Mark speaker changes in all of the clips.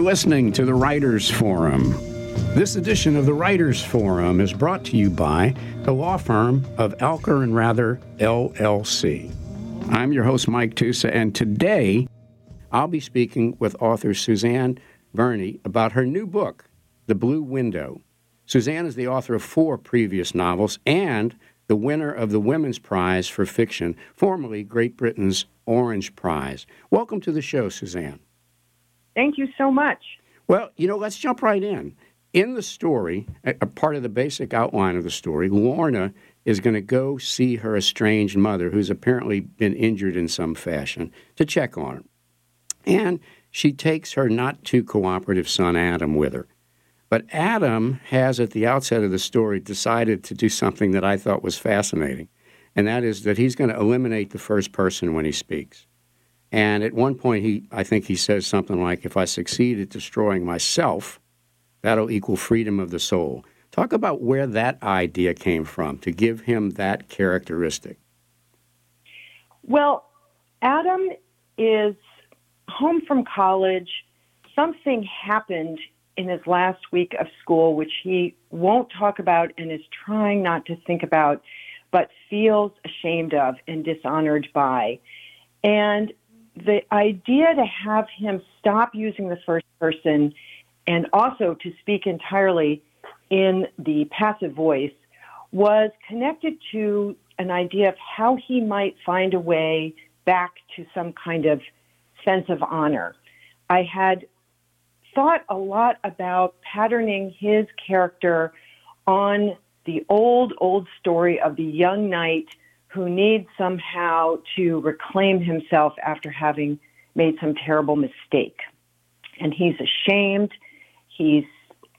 Speaker 1: You're listening to the Writers Forum. This edition of the Writers Forum is brought to you by the law firm of Alker and Rather LLC. I'm your host, Mike Tusa, and today I'll be speaking with author Suzanne Berne about her new book, The Blue Window. Suzanne is the author of four previous novels and the winner of the Women's Prize for Fiction, formerly Great Britain's Orange Prize. Welcome to the show, Suzanne.
Speaker 2: Thank you so much.
Speaker 1: Well, you know, let's jump right in. In the story, a part of the basic outline of the story, Lorna is going to go see her estranged mother, who's apparently been injured in some fashion, to check on her. And she takes her not too cooperative son, Adam, with her. But Adam has, at the outset of the story, decided to do something that I thought was fascinating, and that is that he's going to eliminate the first person when he speaks. And at one point, he, I think he says something like, if I succeed at destroying myself, that'll equal freedom of the soul. Talk about where that idea came from to give him that characteristic.
Speaker 2: Well, Adam is home from college. Something happened in his last week of school, which he won't talk about and is trying not to think about, but feels ashamed of and dishonored by. And the idea to have him stop using the first person and also to speak entirely in the passive voice was connected to an idea of how he might find a way back to some kind of sense of honor. I had thought a lot about patterning his character on the old, old story of the young knight who needs somehow to reclaim himself after having made some terrible mistake. And he's ashamed. He's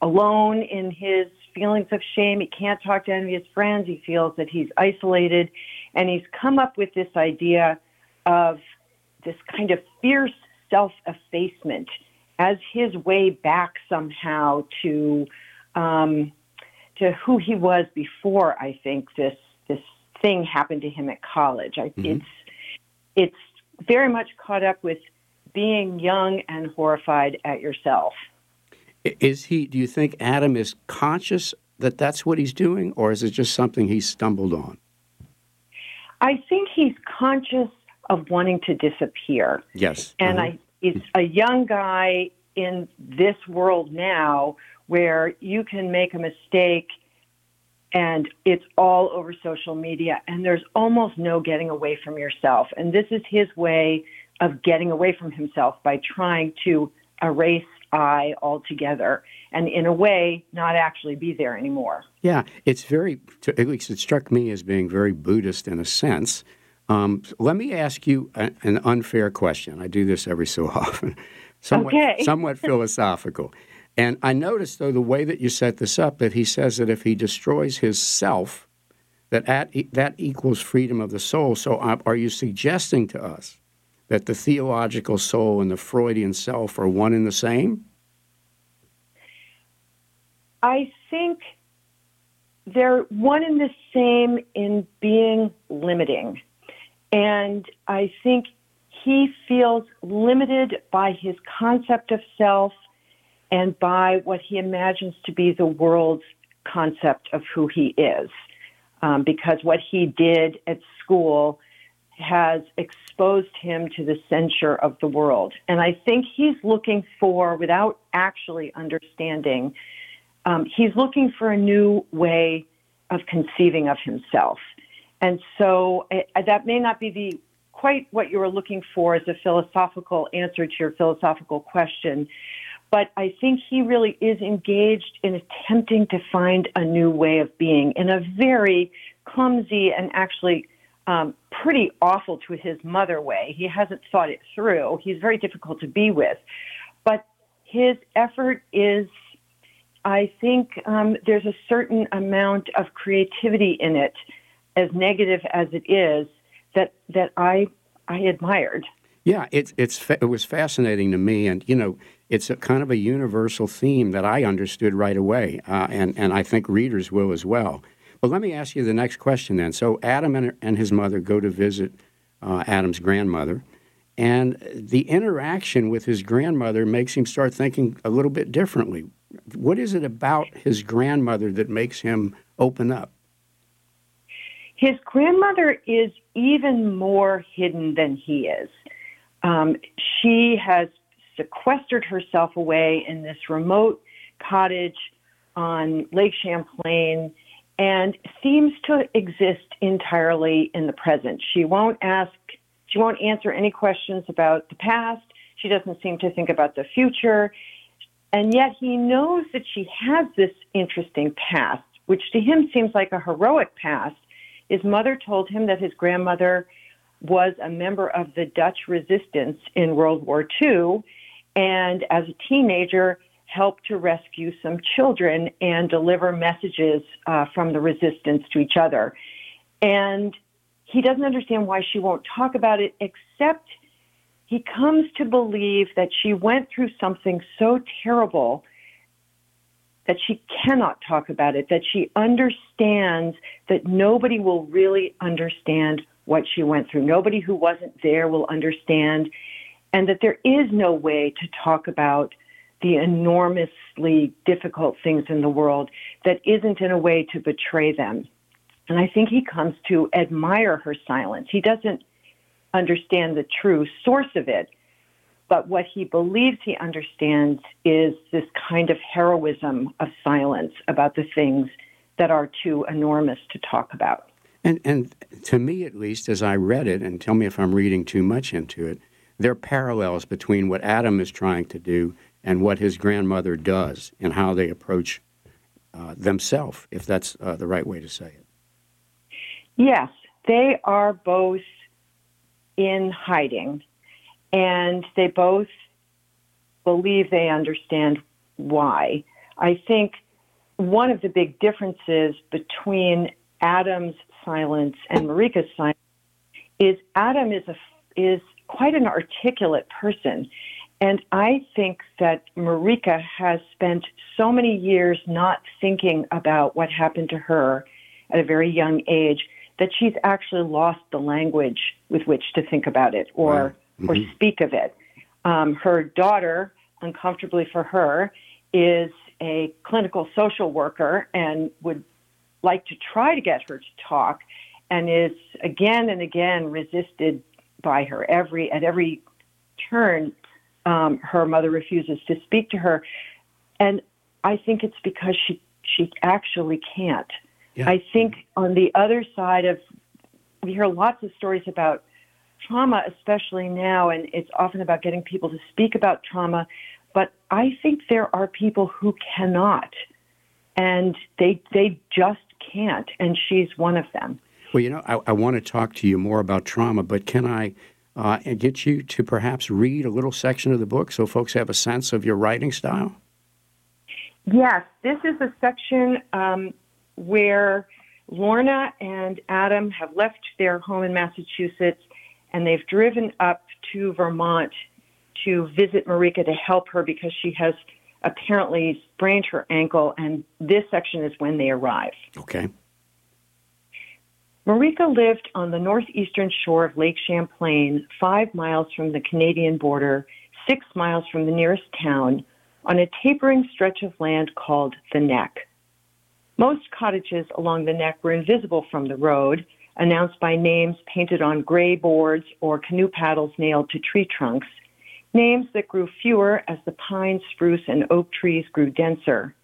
Speaker 2: alone in his feelings of shame. He can't talk to any of his friends. He feels that he's isolated. And he's come up with this idea of this kind of fierce self effacement as his way back somehow to um, to who he was before. I think this this thing happened to him at college. I, mm-hmm. It's it's very much caught up with being young and horrified at yourself.
Speaker 1: Is he? Do you think Adam is conscious that that's what he's doing, or is it just something he stumbled on?
Speaker 2: I think he's conscious of wanting to disappear.
Speaker 1: Yes,
Speaker 2: and uh-huh. I he's a young guy in this world now where you can make a mistake and it's all over social media and there's almost no getting away from yourself and this is his way of getting away from himself by trying to erase I altogether and in a way not actually be there anymore.
Speaker 1: Yeah, it's very, at least it struck me as being very Buddhist in a sense. Um, let me ask you a, an unfair question. I do this every so often, somewhat,
Speaker 2: okay.
Speaker 1: somewhat philosophical. And I noticed, though, the way that you set this up, that he says that if he destroys his self, that at, that equals freedom of the soul. So, uh, are you suggesting to us that the theological soul and the Freudian self are one and the same?
Speaker 2: I think they're one and the same in being limiting. And I think he feels limited by his concept of self and by what he imagines to be the world's concept of who he is. Um, because what he did at school has exposed him to the censure of the world. And I think he's looking for, without actually understanding, um, he's looking for a new way of conceiving of himself. And so uh, that may not be the quite what you were looking for as a philosophical answer to your philosophical question. But I think he really is engaged in attempting to find a new way of being in a very clumsy and actually um, pretty awful to his mother way. He hasn't thought it through. He's very difficult to be with. But his effort is, I think, um, there's a certain amount of creativity in it, as negative as it is, that, that I, I admired.
Speaker 1: Yeah, it's it's fa- it was fascinating to me, and you know, it's a kind of a universal theme that I understood right away, uh, and and I think readers will as well. But let me ask you the next question then. So Adam and, and his mother go to visit uh, Adam's grandmother, And the interaction with his grandmother makes him start thinking a little bit differently. What is it about his grandmother that makes him open up?
Speaker 2: His grandmother is even more hidden than he is. Um, she has sequestered herself away in this remote cottage on Lake Champlain and seems to exist entirely in the present. She won't ask, she won't answer any questions about the past. She doesn't seem to think about the future. And yet he knows that she has this interesting past, which to him seems like a heroic past. His mother told him that his grandmother was a member of the Dutch resistance in World War II, and as a teenager, helped to rescue some children and deliver messages uh, from the resistance to each other. And he doesn't understand why she won't talk about it, except he comes to believe that she went through something so terrible that she cannot talk about it, that she understands that nobody will really understand what she went through. Nobody who wasn't there will understand, and that there is no way to talk about the enormously difficult things in the world that isn't in a way to betray them. And I think he comes to admire her silence. He doesn't understand the true source of it, but what he believes he understands is this kind of heroism of silence about the things that are too enormous to talk about.
Speaker 1: And, and to me, at least, as I read it, and tell me if I'm reading too much into it, there are parallels between what Adam is trying to do and what his grandmother does and how they approach uh, themselves, if that's uh, the right way to say it.
Speaker 2: Yes, they are both in hiding, and they both believe they understand why. I think one of the big differences between Adam's silence and Marika's silence is Adam is a is quite an articulate person and I think that Marika has spent so many years not thinking about what happened to her at a very young age that she's actually lost the language with which to think about it or mm-hmm. or speak of it. Um, her daughter, uncomfortably for her, is a clinical social worker and would like to try to get her to talk, and is again and again resisted by her every at every turn um, her mother refuses to speak to her, and I think it's because she she actually can't. Yeah. I think on the other side of we hear lots of stories about trauma, especially now, and it's often about getting people to speak about trauma. But I think there are people who cannot, and they they just can't, and she's one of them.
Speaker 1: Well, you know, I, I want to talk to you more about trauma, but can I uh, get you to perhaps read a little section of the book so folks have a sense of your writing style?
Speaker 2: Yes, this is a section um, where Lorna and Adam have left their home in Massachusetts and they've driven up to Vermont to visit Marika to help her because she has apparently sprained her ankle, and this section is when they arrive.
Speaker 1: Okay.
Speaker 2: Marika lived on the northeastern shore of Lake Champlain, five miles from the Canadian border, six miles from the nearest town, on a tapering stretch of land called the Neck. Most cottages along the Neck were invisible from the road, announced by names painted on gray boards or canoe paddles nailed to tree trunks, names that grew fewer as the pine, spruce, and oak trees grew denser.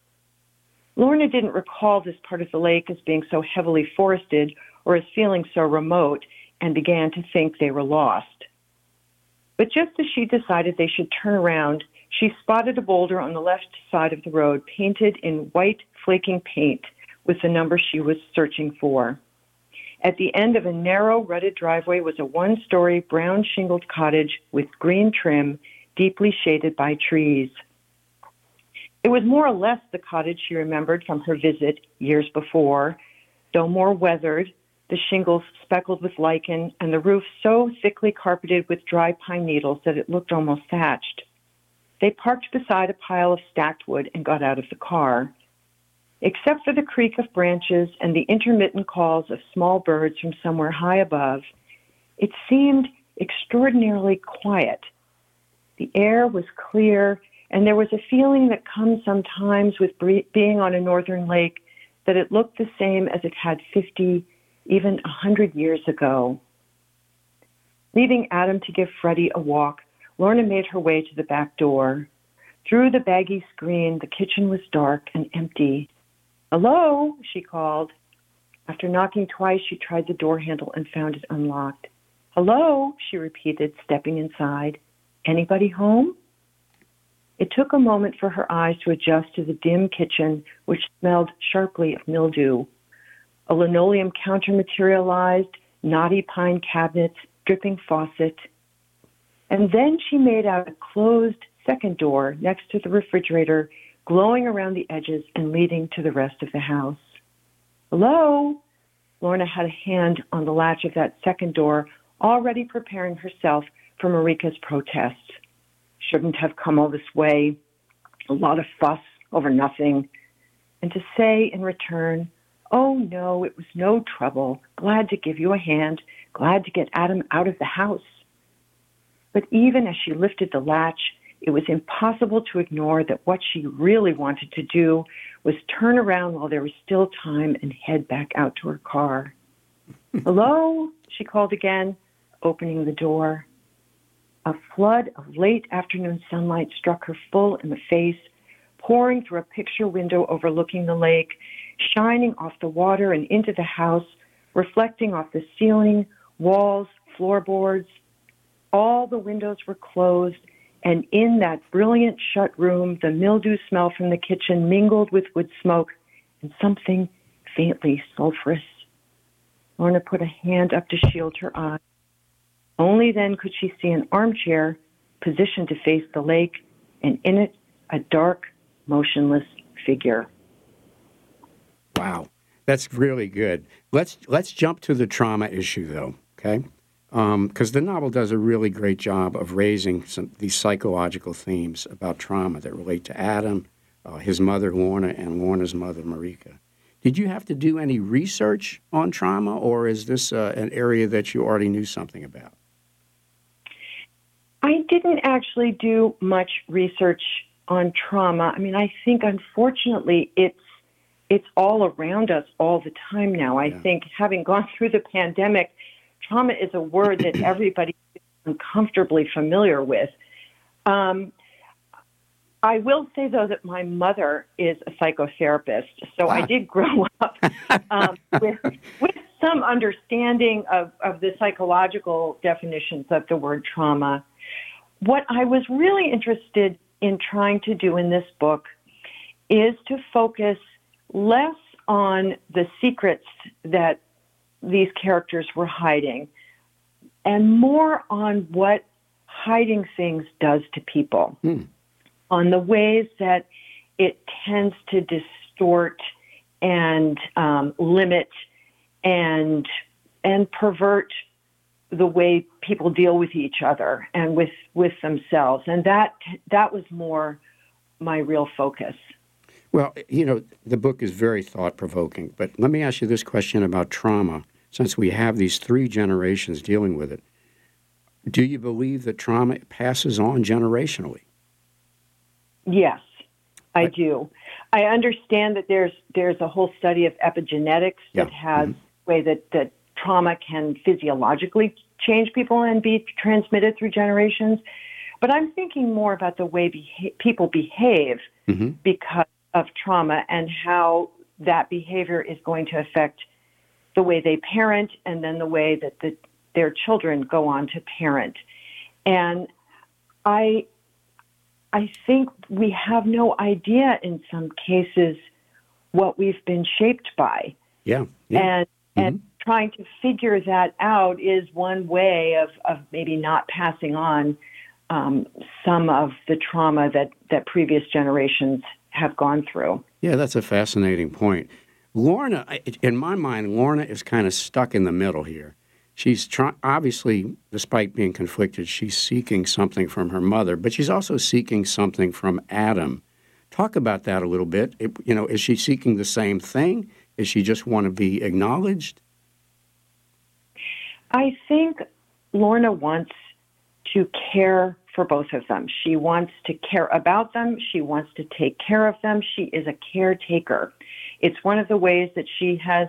Speaker 2: Lorna didn't recall this part of the lake as being so heavily forested or as feeling so remote and began to think they were lost. But just as she decided they should turn around, she spotted a boulder on the left side of the road painted in white flaking paint with the number she was searching for. At the end of a narrow, rutted driveway was a one story, brown shingled cottage with green trim, deeply shaded by trees. It was more or less the cottage she remembered from her visit years before, though more weathered the shingles speckled with lichen, and the roof so thickly carpeted with dry pine needles that it looked almost thatched. They parked beside a pile of stacked wood and got out of the car. Except for the creak of branches and the intermittent calls of small birds from somewhere high above, it seemed extraordinarily quiet. The air was clear, and there was a feeling that comes sometimes with being on a northern lake that it looked the same as it had 50, even 100 years ago. Leaving Adam to give Freddie a walk, Lorna made her way to the back door. Through the baggy screen, the kitchen was dark and empty. Hello, she called. After knocking twice, she tried the door handle and found it unlocked. Hello, she repeated, stepping inside. Anybody home? It took a moment for her eyes to adjust to the dim kitchen, which smelled sharply of mildew. A linoleum counter materialized, knotty pine cabinets, dripping faucet. And then she made out a closed second door next to the refrigerator, glowing around the edges and leading to the rest of the house. Hello? Lorna had a hand on the latch of that second door, already preparing herself for Marika's protests. Shouldn't have come all this way. A lot of fuss over nothing. And to say in return, Oh no, it was no trouble. Glad to give you a hand. Glad to get Adam out of the house. But even as she lifted the latch, it was impossible to ignore that what she really wanted to do was turn around while there was still time and head back out to her car. Hello, she called again, opening the door. A flood of late afternoon sunlight struck her full in the face, pouring through a picture window overlooking the lake, shining off the water and into the house, reflecting off the ceiling, walls, floorboards. All the windows were closed and in that brilliant shut room, the mildew smell from the kitchen mingled with wood smoke and something faintly sulphurous. Lorna put a hand up to shield her eyes. Only then could she see an armchair positioned to face the lake, and in it, a dark, motionless figure.
Speaker 1: Wow, that's really good. Let's let's jump to the trauma issue, though. Okay, because um, the novel does a really great job of raising some, these psychological themes about trauma that relate to Adam, uh, his mother Lorna, and Lorna's mother Marika. Did you have to do any research on trauma, or is this uh, an area that you already knew something about?
Speaker 2: I didn't actually do much research on trauma. I mean, I think unfortunately it's it's all around us all the time now. I yeah. think having gone through the pandemic, trauma is a word that everybody is uncomfortably familiar with. Um, I will say though that my mother is a psychotherapist, so I did grow up um, with with some understanding of, of the psychological definitions of the word trauma. What I was really interested in trying to do in this book is to focus less on the secrets that these characters were hiding, and more on what hiding things does to people, mm. on the ways that it tends to distort and um, limit and and pervert the way people deal with each other and with with themselves. And that that was more my real focus
Speaker 1: well, you know, the book is very thought provoking, but let me ask you this question about trauma. Since we have these three generations dealing with it, do you believe that trauma passes on generationally?
Speaker 2: Yes, I do. I understand that there's there's a whole study of epigenetics yeah. that has mm-hmm. way that, that trauma can physiologically change people and be transmitted through generations. But I'm thinking more about the way beha- people behave mm-hmm. because of trauma and how that behavior is going to affect the way they parent and then the way that the, their children go on to parent. And I I think we have no idea in some cases what we've been shaped by.
Speaker 1: Yeah. yeah.
Speaker 2: And mm-hmm. and trying to figure that out is one way of, of maybe not passing on um, some of the trauma that, that previous generations have gone through.
Speaker 1: Yeah, that's a fascinating point. Lorna, in my mind, Lorna is kind of stuck in the middle here. She's try- obviously, despite being conflicted, she's seeking something from her mother, but she's also seeking something from Adam. Talk about that a little bit. It, you know, is she seeking the same thing? Is she just want to be acknowledged?
Speaker 2: I think Lorna wants to care for both of them. She wants to care about them. She wants to take care of them. She is a caretaker. It's one of the ways that she has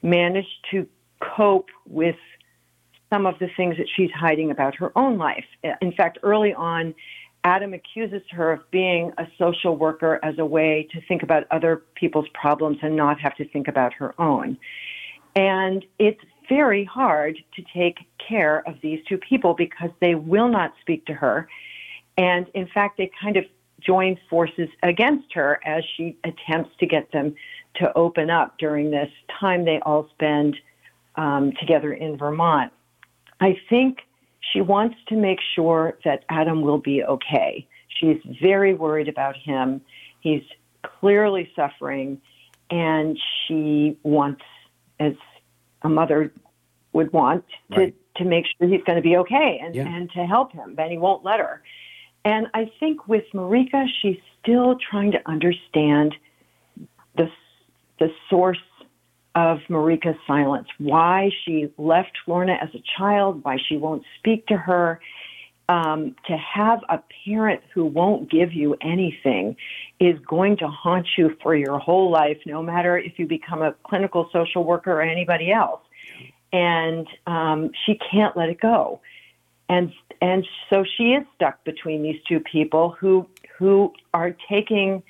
Speaker 2: managed to cope with some of the things that she's hiding about her own life. In fact, early on, Adam accuses her of being a social worker as a way to think about other people's problems and not have to think about her own. And it's very hard to take care of these two people because they will not speak to her. And in fact, they kind of join forces against her as she attempts to get them to open up during this time they all spend um, together in Vermont. I think she wants to make sure that Adam will be okay. She's very worried about him. He's clearly suffering, and she wants, as a mother would want, to, right. to make sure he's going to be okay and, yeah. and to help him, but he won't let her. And I think with Marika, she's still trying to understand the, the source of Marika's silence, why she left Lorna as a child, why she won't speak to her. Um, to have a parent who won't give you anything is going to haunt you for your whole life, no matter if you become a clinical social worker or anybody else. And um, she can't let it go, and and so she is stuck between these two people who who are taking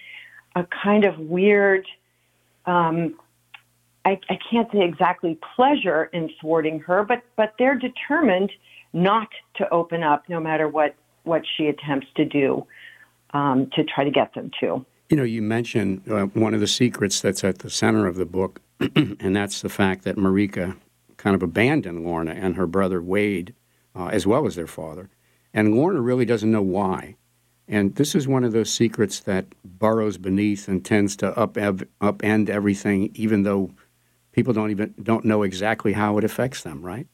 Speaker 2: a kind of weird um, I, I can't say exactly pleasure in thwarting her, but but they're determined not to open up, no matter what what she attempts to do um, to try to get them to.
Speaker 1: You know, you mentioned uh, one of the secrets that's at the center of the book, and that's the fact that Marika kind of abandoned Lorna and her brother Wade, uh, as well as their father, and Lorna really doesn't know why. And this is one of those secrets that burrows beneath and tends to up upend everything, even though people don't even don't know exactly how it affects them, right?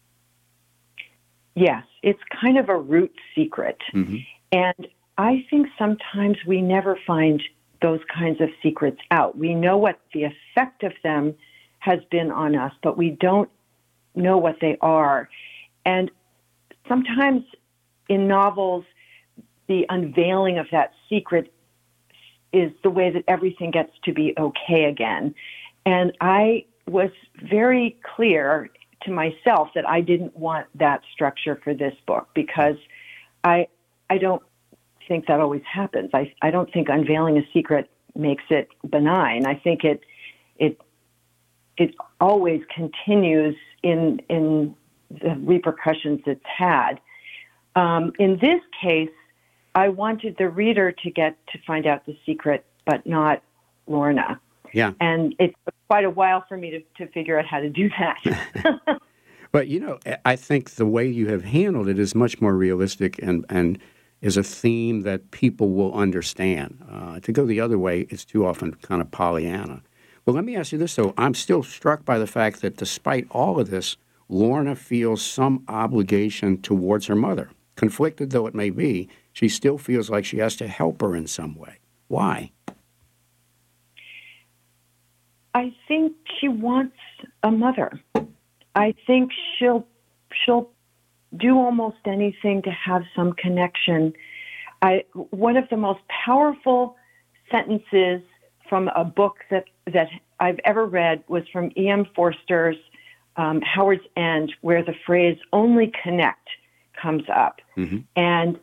Speaker 2: Yes, it's kind of a root secret. Mm-hmm. And I think sometimes we never find those kinds of secrets out. We know what the effect of them has been on us, but we don't know what they are. And sometimes in novels, the unveiling of that secret is the way that everything gets to be okay again. And I was very clear to myself that I didn't want that structure for this book because I I don't think that always happens. I I don't think unveiling a secret makes it benign. I think it it it always continues in in the repercussions it's had. Um, in this case, I wanted the reader to get to find out the secret, but not Lorna.
Speaker 1: Yeah.
Speaker 2: And it took quite a while for me to, to figure out how to do that.
Speaker 1: but, you know, I think the way you have handled it is much more realistic and, and is a theme that people will understand. Uh, to go the other way, it's too often kind of Pollyanna. But let me ask you this, though. I'm still struck by the fact that despite all of this, Lorna feels some obligation towards her mother. Conflicted though it may be, she still feels like she has to help her in some way. Why?
Speaker 2: I think she wants a mother. I think she'll she'll do almost anything to have some connection. I one of the most powerful sentences from a book that that I've ever read was from E.M. Forster's um, Howard's End, where the phrase "only connect" comes up, mm-hmm. and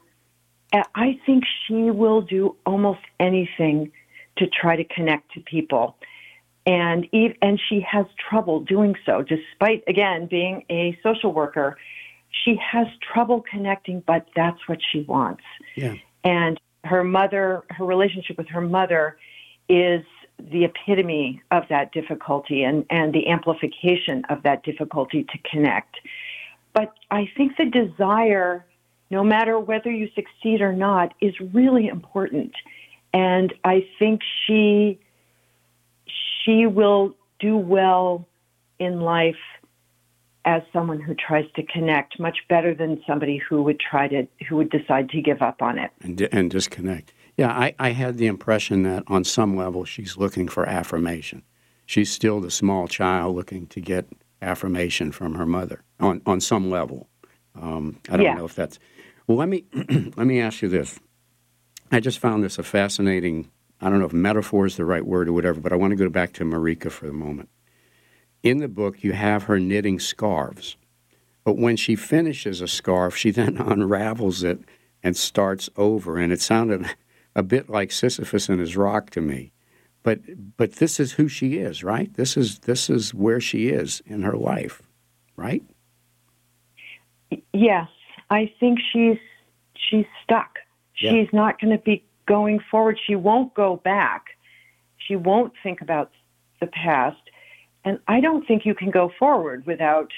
Speaker 2: I think she will do almost anything to try to connect to people and and she has trouble doing so. Despite again being a social worker she has trouble connecting but that's what she wants.
Speaker 1: Yeah.
Speaker 2: and her mother her relationship with her mother is the epitome of that difficulty and, and the amplification of that difficulty to connect. But i think the desire no matter whether you succeed or not is really important. And i think she she will do well in life as someone who tries to connect much better than somebody who would try to who would decide to give up on it
Speaker 1: and, and disconnect yeah I, I had the impression that on some level she's looking for affirmation she's still the small child looking to get affirmation from her mother on, on some level Um, I don't
Speaker 2: Yeah.
Speaker 1: know if that's. Well, let me let me ask you this. I just found this a fascinating. I don't know if metaphor is the right word or whatever, but I want to go back to Marika for the moment. In the book, you have her knitting scarves, but when she finishes a scarf, she then unravels it and starts over, and it sounded a bit like Sisyphus and his rock to me. But but this is who she is, right? This is this is where she is in her life, right?
Speaker 2: Yes, I think she's she's stuck.
Speaker 1: Yeah.
Speaker 2: She's not going to be going forward. She won't go back. She won't think about the past. And I don't think you can go forward without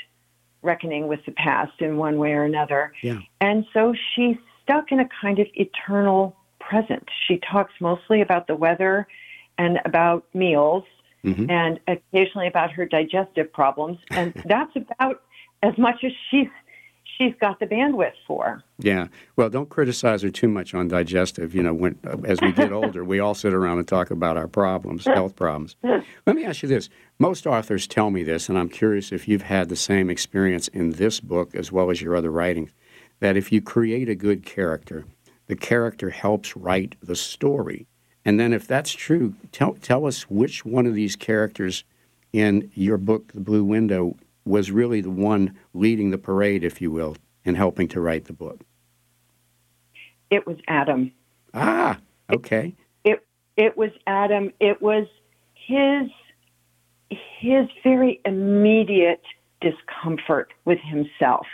Speaker 2: reckoning with the past in one way or another.
Speaker 1: Yeah.
Speaker 2: And so she's stuck in a kind of eternal present. She talks mostly about the weather and about meals
Speaker 1: Mhm.
Speaker 2: and occasionally about her digestive problems. And that's about as much as she's she's got the bandwidth for.
Speaker 1: Yeah. Well, don't criticize her too much on digestive. You know, when as we get older, we all sit around and talk about our problems, health problems. Let me ask you this. Most authors tell me this, and I'm curious if you've had the same experience in this book as well as your other writings, that if you create a good character, the character helps write the story. And then if that's true, tell tell us which one of these characters in your book, The Blue Window, was really the one leading the parade, if you will, in helping to write the book.
Speaker 2: It was Adam.
Speaker 1: Ah, okay.
Speaker 2: It it was Adam. It was his his very immediate discomfort with himself.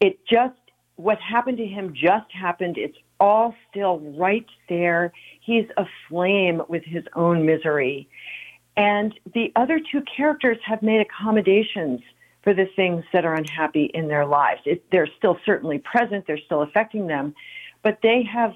Speaker 2: It just what happened to him just happened. It's all still right there. He's aflame with his own misery. And the other two characters have made accommodations for the things that are unhappy in their lives. It, they're still certainly present, they're still affecting them, but they have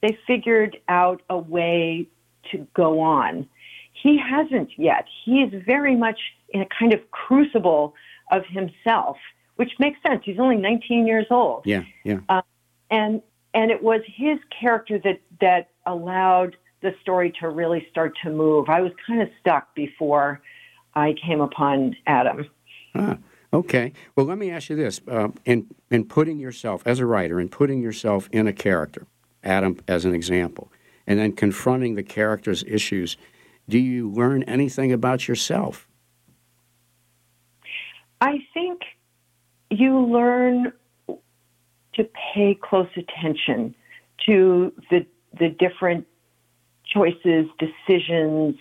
Speaker 2: they figured out a way to go on. He hasn't yet. He is very much in a kind of crucible of himself, which makes sense. He's only 19 years old
Speaker 1: Yeah, yeah.
Speaker 2: Uh, and and it was his character that that allowed the story to really start to move. I was kind of stuck before I came upon Adam.
Speaker 1: Ah, okay. Well, let me ask you this: uh, in in putting yourself as a writer, in putting yourself in a character, Adam as an example, and then confronting the character's issues, do you learn anything about yourself?
Speaker 2: I think you learn to pay close attention to the the different choices, decisions,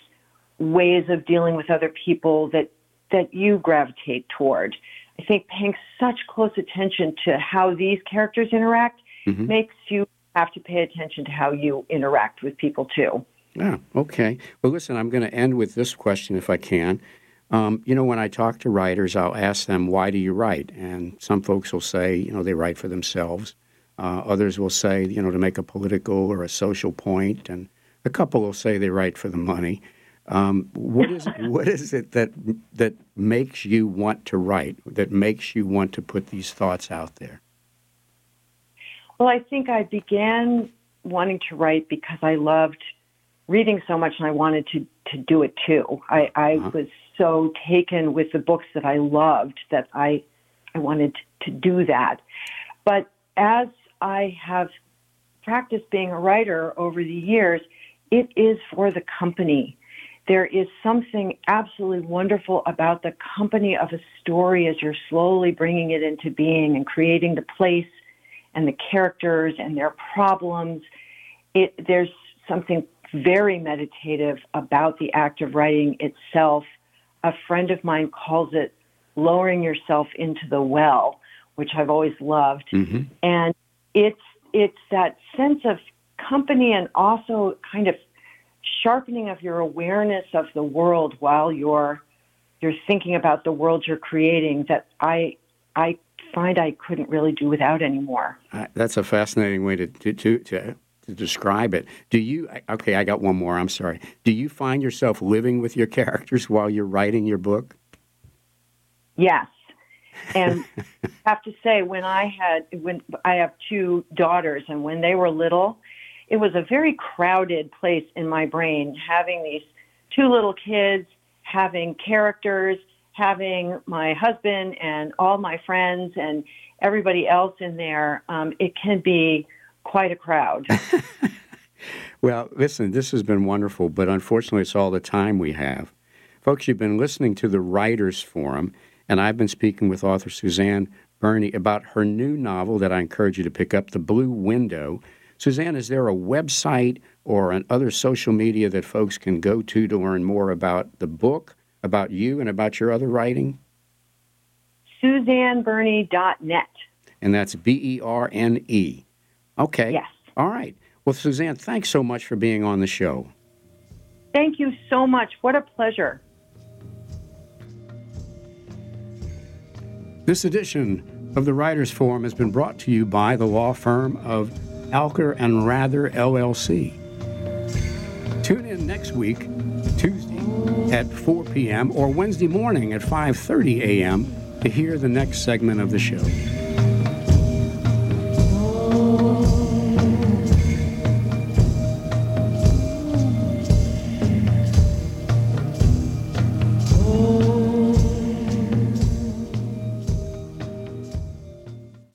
Speaker 2: ways of dealing with other people that that you gravitate toward. I think paying such close attention to how these characters interact
Speaker 1: Mhm.
Speaker 2: makes you have to pay attention to how you interact with people too.
Speaker 1: Yeah, okay. Well, listen, I'm going to end with this question if I can. Um, you know, when I talk to writers, I'll ask them, why do you write? And some folks will say, you know, they write for themselves. Uh, others will say, you know, to make a political or a social point. point, and a couple will say they write for the money. Um, what is what is it that that makes you want to write? That makes you want to put these thoughts out there?
Speaker 2: Well, I think I began wanting to write because I loved reading so much and I wanted to, to do it too. I, I
Speaker 1: Uh-huh.
Speaker 2: was so taken with the books that I loved that I, I wanted to do that. But as I have practiced being a writer over the years, it is for the company. There is something absolutely wonderful about the company of a story as you're slowly bringing it into being and creating the place and the characters and their problems. It, there's something very meditative about the act of writing itself. A friend of mine calls it lowering yourself into the well, which I've always loved.
Speaker 1: Mm-hmm.
Speaker 2: And it's it's that sense of company and also kind of sharpening of your awareness of the world while you're you're thinking about the world you're creating that I I find I couldn't really do without anymore.
Speaker 1: Uh, that's a fascinating way to, to, to, to, to describe it. Do you, I- okay, I got one more, I'm sorry. Do you find yourself living with your characters while you're writing your book?
Speaker 2: Yes. And I have to say, when I had, when I have two daughters, and when they were little, it was a very crowded place in my brain having these two little kids, having characters, having my husband and all my friends and everybody else in there, um, it can be quite a crowd.
Speaker 1: well, listen, this has been wonderful, but unfortunately, it's all the time we have. Folks, you've been listening to the Writers Forum, and I've been speaking with author Suzanne Berne about her new novel that I encourage you to pick up, The Blue Window. Suzanne, is there a website or an other social media that folks can go to to learn more about the book, about you, and about your other writing?
Speaker 2: SuzanneBerne.net.
Speaker 1: And that's B E R N E. Okay.
Speaker 2: Yes.
Speaker 1: All right. Well, Suzanne, thanks so much for being on the show.
Speaker 2: Thank you so much. What a pleasure.
Speaker 1: This edition of the Writers Forum has been brought to you by the law firm of Alker and Rather LLC. Tune in next week, Tuesday at 4 p.m. or Wednesday morning at 5:30 a.m. to hear the next segment of the show.